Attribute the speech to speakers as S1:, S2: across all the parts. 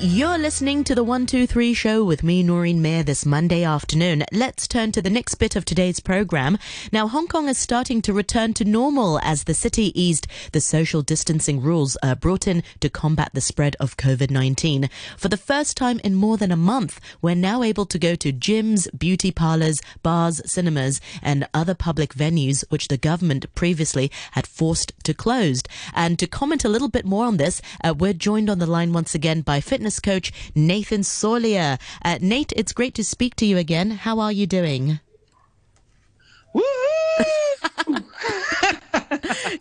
S1: You're listening to the 123 show with me, Noreen Mirza, this Monday afternoon. Let's turn to the next bit of today's program. Now, Hong Kong is starting to return to normal as the city eased the social distancing rules uh, brought in to combat the spread of COVID 19. For the first time in more than a month, we're now able to go to gyms, beauty parlors, bars, cinemas, and other public venues which the government previously had forced to close. And to comment a little bit more on this, uh, we're joined on the line once again by fitness coach Nathan Solia. Uh, Nate, it's great to speak to you again. How are you doing?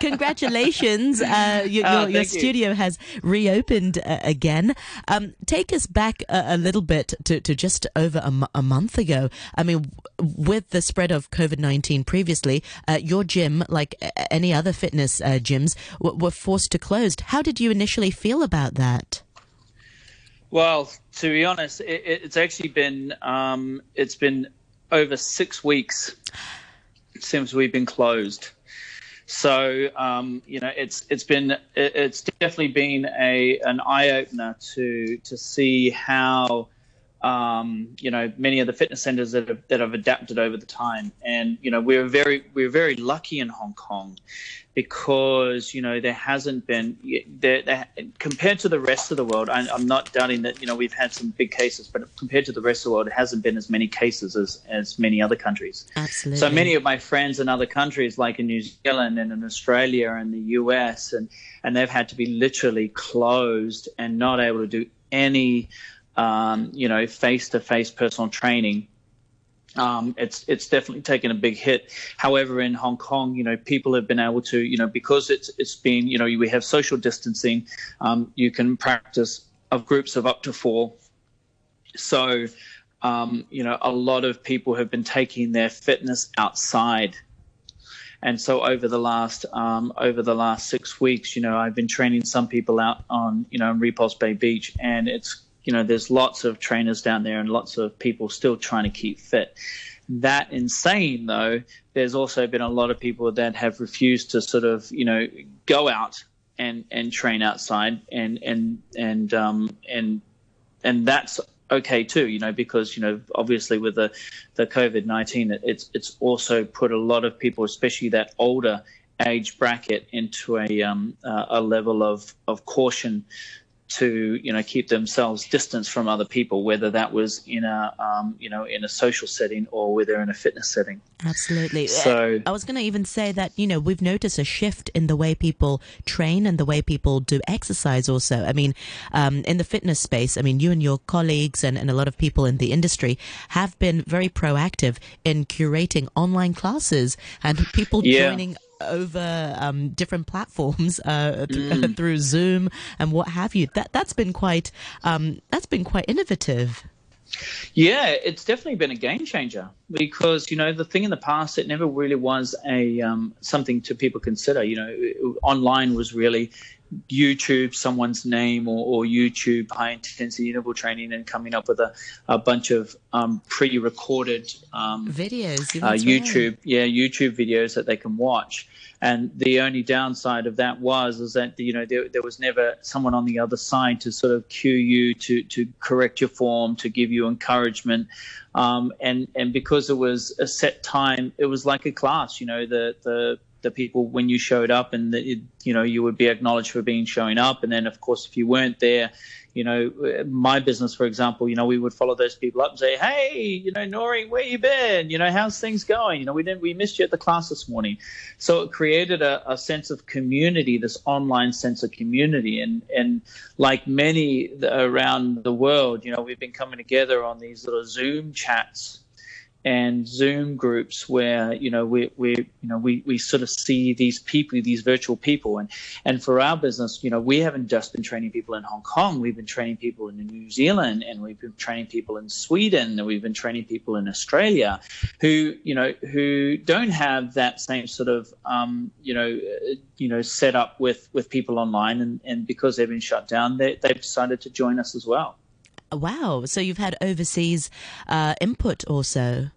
S1: Congratulations. Uh, your,
S2: Oh,
S1: your, your
S2: thank you.
S1: studio has reopened uh, again. Um, take us back a, a little bit to, to just over a, m- a month ago. I mean, w- with the spread of COVID 19 previously, uh, your gym, like any other fitness uh, gyms, w- were forced to close. How did you initially feel about that?
S2: Well, to be honest, it, it- it's actually been um, it's been over six weeks since we've been closed. So um, you know, it's it's been it, it's definitely been a an eye opener to to see how um, you know many of the fitness centers that have that have adapted over the time, and you know we're very we're very lucky in Hong Kong because you know there hasn't been there, there, compared to the rest of the world. I, I'm not doubting that you know we've had some big cases, but compared to the rest of the world, it hasn't been as many cases as as many other countries.
S1: Absolutely.
S2: So many of my friends in other countries, like in New Zealand and in Australia and the US, and, and they've had to be literally closed and not able to do any, um, you know, face-to-face personal training. Um, it's it's definitely taken a big hit. However, in Hong Kong, you know, people have been able to, you know, because it's it's been, you know, we have social distancing. Um, you can practice of groups of up to four. So, um, you know, a lot of people have been taking their fitness outside. And so over the last um, over the last six weeks, you know, I've been training some people out on you know Repulse Bay Beach, and it's you know there's lots of trainers down there and lots of people still trying to keep fit. That insane though, there's also been a lot of people that have refused to sort of you know go out and and train outside and and and um, and and that's okay too, you know, because you know, obviously with the the COVID nineteen, it's it's also put a lot of people, especially that older age bracket, into a um, uh, a level of of caution to you know keep themselves distanced from other people, whether that was in a um, you know in a social setting or whether in a fitness setting.
S1: Absolutely.
S2: So-
S1: I was going to even say that, you know, we've noticed a shift in the way people train and the way people do exercise also. I mean, um, in the fitness space, I mean, you and your colleagues and, and a lot of people in the industry have been very proactive in curating online classes and people
S2: Yeah.
S1: joining over um, different platforms uh, th-
S2: Mm.
S1: through Zoom and what have you. That that's been quite um, that's been quite innovative.
S2: Yeah, it's definitely been a game changer because you know the thing in the past it never really was a um, something to people consider. You know, online was really YouTube, someone's name, or, or YouTube high intensity interval training, and coming up with a, a bunch of um, pre-recorded um,
S1: Videos,
S2: uh,
S1: that's right.
S2: YouTube, yeah, YouTube videos that they can watch. And the only downside of that was is that you know there, there was never someone on the other side to sort of cue you to to correct your form, to give you encouragement, um, and and because it was a set time, it was like a class. You know, the the the people when you showed up and you know you would be acknowledged for being showing up, and then of course if you weren't there, you know, my business, for example, you know, we would follow those people up and say, "Hey, you know, Nori, where you been? You know, how's things going? You know, we didn't, we missed you at the class this morning." So it created a, a sense of community, this online sense of community, and and like many around the world, you know, we've been coming together on these little Zoom chats and Zoom groups where you know we we you know we, we sort of see these people, these virtual people, and and for our business, you know, we haven't just been training people in Hong Kong. We've been training people in New Zealand, and we've been training people in Sweden, and we've been training people in Australia, who you know who don't have that same sort of um, you know you know set up with with people online, and and because they've been shut down, they, they've decided to join us as well.
S1: Wow. So you've had overseas uh, input also.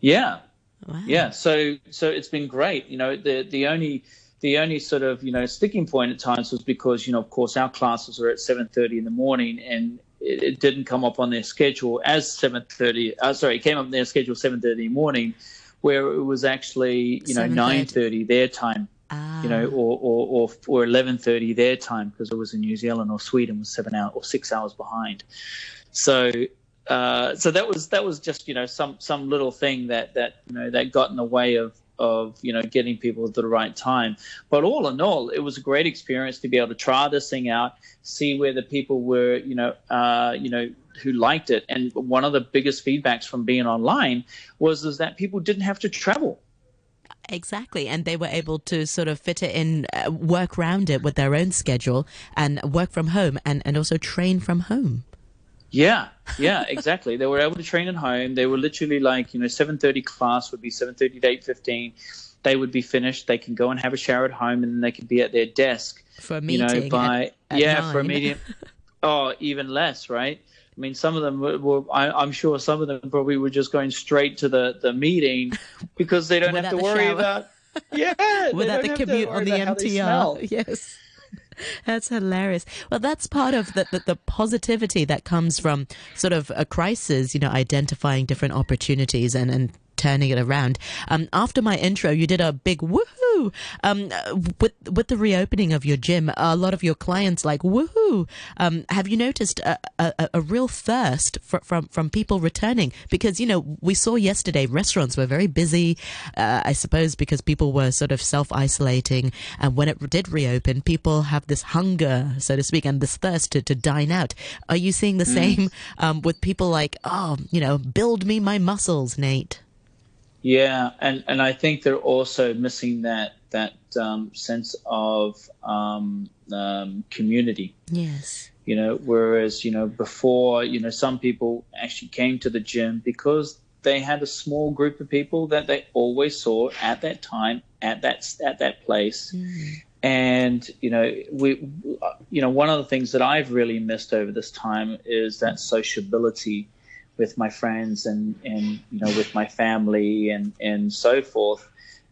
S2: Yeah,
S1: Wow.
S2: Yeah, so so it's been great. You know, the the only the only sort of you know sticking point at times was because you know of course our classes are at 7:30 in the morning and it, it didn't come up on their schedule as 7:30 uh, sorry it came up on their schedule 7:30 in morning where it was actually you know 9:30 their time ah. you know or or or, or 11:30 their time because it was in New Zealand or Sweden was 7 hours or 6 hours behind so uh, so that was that was just you know some some little thing that that you know that got in the way of of you know getting people at the right time. But all in all, it was a great experience to be able to try this thing out, see where the people were, you know, uh, you know who liked it. And one of the biggest feedbacks from being online was is that people didn't have to travel.
S1: Exactly. And they were able to sort of fit it in, uh, work around it with their own schedule and work from home and, and also train from home.
S2: Yeah, yeah, exactly. they were able to train at home. They were literally like, you know, 7.30 class would be 7.30 to 8.15. They would be finished. They can go and have a shower at home and then they could be at their desk.
S1: For a meeting. You know, by, at, at
S2: yeah,
S1: nine.
S2: for a meeting. oh, even less, right? I mean, some of them were, were I, am sure some of them probably were just going straight to the, the meeting because they don't have to worry shower. about, yeah,
S1: without the commute on the MTR. Yes. That's hilarious. Well, that's part of the, the, the, positivity that comes from sort of a crisis, you know, identifying different opportunities and, and turning it around. Um, after my intro, you did a big woohoo. Um, with with the reopening of your gym, a lot of your clients like woohoo. Um, have you noticed a, a, a real thirst for, from from people returning? Because you know we saw yesterday restaurants were very busy. Uh, I suppose because people were sort of self isolating, and when it did reopen, people have this hunger, so to speak, and this thirst to, to dine out. Are you seeing the mm. same um, with people like, oh, you know, build me my muscles, Nate?
S2: Yeah, and, and I think they're also missing that that um, sense of um, um, community.
S1: Yes.
S2: You know, whereas you know before, you know, some people actually came to the gym because they had a small group of people that they always saw at that time at that at that place. Mm. And you know, we, you know, one of the things that I've really missed over this time is that sociability with my friends and, and you know with my family and, and so forth.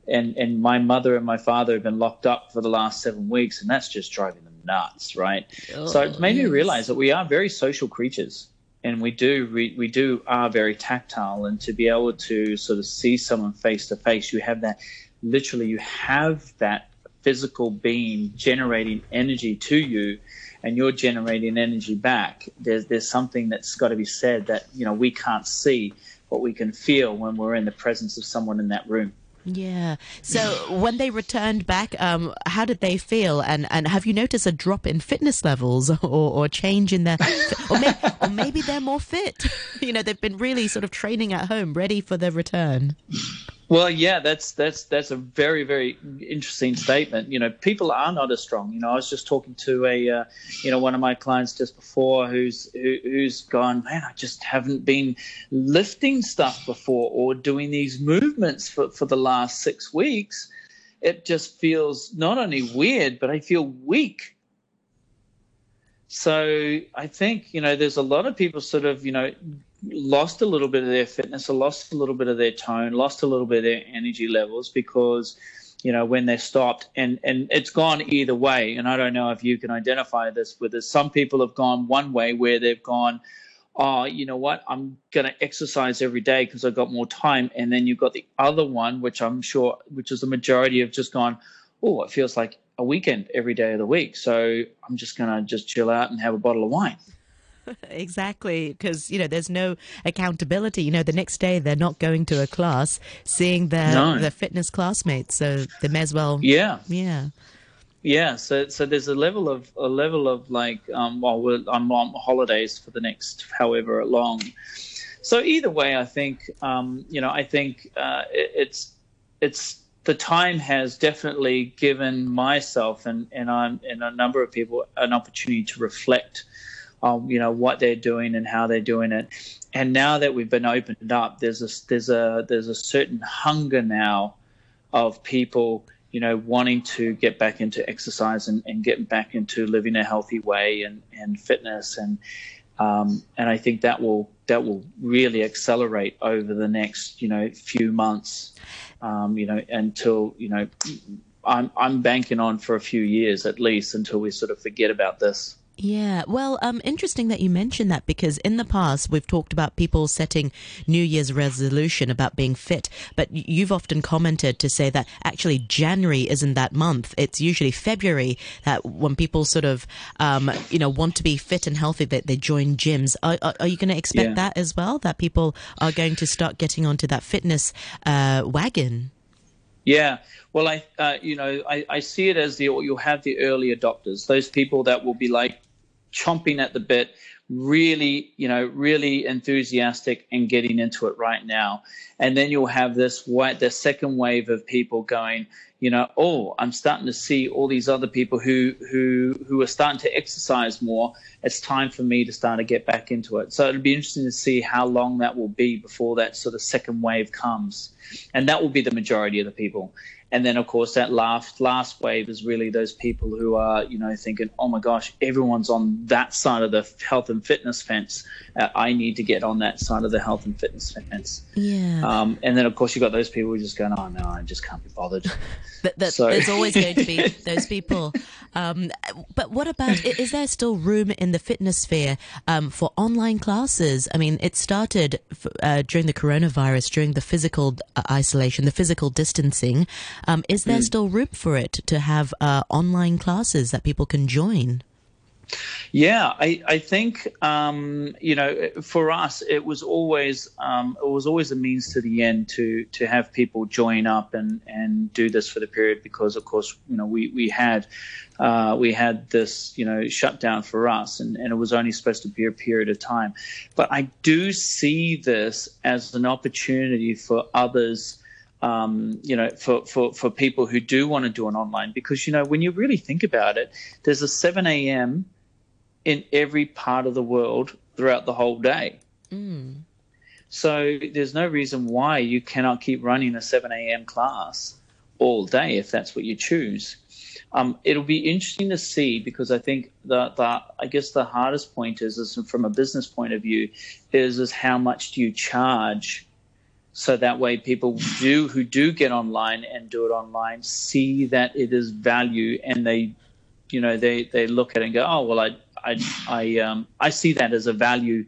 S2: And and my mother and my father have been locked up for the last seven weeks, and that's just driving them nuts, right? Oh, so it's oh, made yes. me realize that we are very social creatures, and we do we, we do are very tactile, and to be able to sort of see someone face to face, you have that literally you have that physical being generating energy to you and you're generating energy back, there's there's something that's got to be said that you know we can't see, but we can feel when we're in the presence of someone in that room.
S1: Yeah. So when they returned back, um, how did they feel? And and have you noticed a drop in fitness levels or, or change in their, or, may, or maybe they're more fit? You know, they've been really sort of training at home, ready for their return.
S2: Well, yeah, that's that's that's a very very interesting statement. You know, people are not as strong. You know, I was just talking to a, uh, you know, one of my clients just before who's who, who's gone, man, I just haven't been lifting stuff before or doing these movements for for the last six weeks. It just feels not only weird, but I feel weak. So I think you know, there's a lot of people sort of you know lost a little bit of their fitness, lost a little bit of their tone, lost a little bit of their energy levels because you know when they're stopped and and it's gone either way. And i don't know if you can identify this with this. Some people have gone one way where they've gone oh you know what? I'm going to exercise every day because i've got more time. And then you've got the other one which i'm sure which is the majority have just gone oh it feels like a weekend every day of the week. So i'm just going to just chill out and have a bottle of wine
S1: exactly, because you know there's no accountability. You know, the next day they're not going to a class, seeing their no. their fitness classmates, so they may as well.
S2: Yeah,
S1: yeah,
S2: yeah. So so there's a level of a level of like um, well, I'm on holidays for the next however long. So either way, I think um, you know I think uh, it, it's it's the time has definitely given myself and and I'm and a number of people an opportunity to reflect um, you know what they're doing and how they're doing it. And now that we've been opened up, there's a there's a there's a certain hunger now of people you know wanting to get back into exercise and, and get back into living a healthy way and, and fitness and um, and I think that will that will really accelerate over the next you know few months um, you know until you know I'm I'm banking on for a few years at least until we sort of forget about this.
S1: Yeah, well, um, interesting that you mentioned that because in the past we've talked about people setting New Year's resolution about being fit, but you've often commented to say that actually January isn't that month. It's usually February that when people sort of, um, you know, want to be fit and healthy, that they join gyms. Are, are, are you going to expect yeah. that as well? That people are going to start getting onto that fitness uh, wagon?
S2: Yeah, well, I uh, you know I, I see it as the you'll have the early adopters, those people that will be like chomping at the bit, really, you know, really enthusiastic and getting into it right now. And then you'll have this white, the second wave of people going, you know, oh, I'm starting to see all these other people who who who are starting to exercise more. It's time for me to start to get back into it. So it'll be interesting to see how long that will be before that sort of second wave comes, and that will be the majority of the people. And then, of course, that last last wave is really those people who are, you know, thinking, "Oh my gosh, everyone's on that side of the health and fitness fence. Uh, I need to get on that side of the health and fitness fence."
S1: Yeah.
S2: Um, and then, of course, you have got those people who are just going, "Oh no, I just can't be bothered."
S1: that, that, so. There's always going to be those people. Um, but what about? Is there still room in the fitness sphere um, for online classes? I mean, it started uh, during the coronavirus, during the physical uh, isolation, the physical distancing. Um, is there mm. still room for it to have uh, online classes that people can join?
S2: Yeah, I, I think um, you know for us it was always um, it was always a means to the end to to have people join up and, and do this for the period because of course you know we we had uh, we had this you know shutdown for us and, and it was only supposed to be a period of time, but I do see this as an opportunity for others um, you know, for, for, for people who do want to do an online, because, you know, when you really think about it, there's a 7 a.m. in every part of the world throughout the whole day.
S1: Mm.
S2: So there's no reason why you cannot keep running a 7 a.m. class all day if that's what you choose. Um, it'll be interesting to see because I think the, the I guess the hardest point is, is from a business point of view is is how much do you charge so that way people do who do get online and do it online see that it is value and they you know they they look at it and go oh well i i i um i see that as a value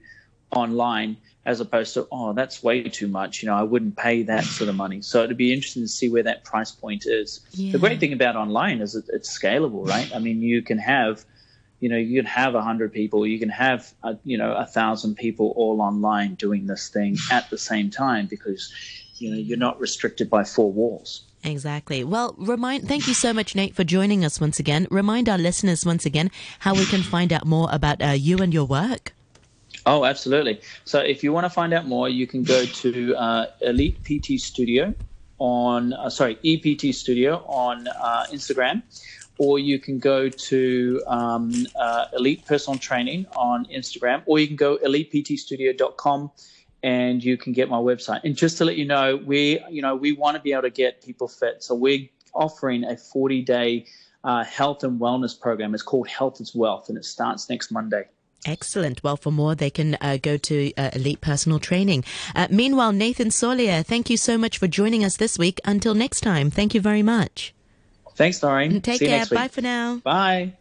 S2: online as opposed to oh that's way too much. You know i wouldn't pay that sort of money. So it'd be interesting to see where that price point is.
S1: Yeah.
S2: the great thing about online is that it's scalable right? I mean you can have you know you can have a hundred people you can have a, you know a thousand people all online doing this thing at the same time because you know you're not restricted by four walls
S1: Exactly. Well, remind, thank you so much, Nate, for joining us once again. Remind our listeners once again how we can find out more about uh, you and your work.
S2: Oh, absolutely. So if you want to find out more, you can go to uh, Elite PT Studio on, uh, sorry, EPT Studio on uh, Instagram or you can go to um, uh, Elite Personal Training on Instagram, or you can go eliteptstudio.com and you can get my website. And just to let you know, we you know we want to be able to get people fit, so we're offering a 40 day uh, health and wellness program. It's called Health is Wealth, and it starts next Monday.
S1: Excellent. Well, for more, they can uh, go to uh, Elite Personal Training. Uh, meanwhile, Nathan Solia, thank you so much for joining us this week. Until next time, thank you very much.
S2: Thanks, Doreen.
S1: Take care. Bye for now.
S2: Bye.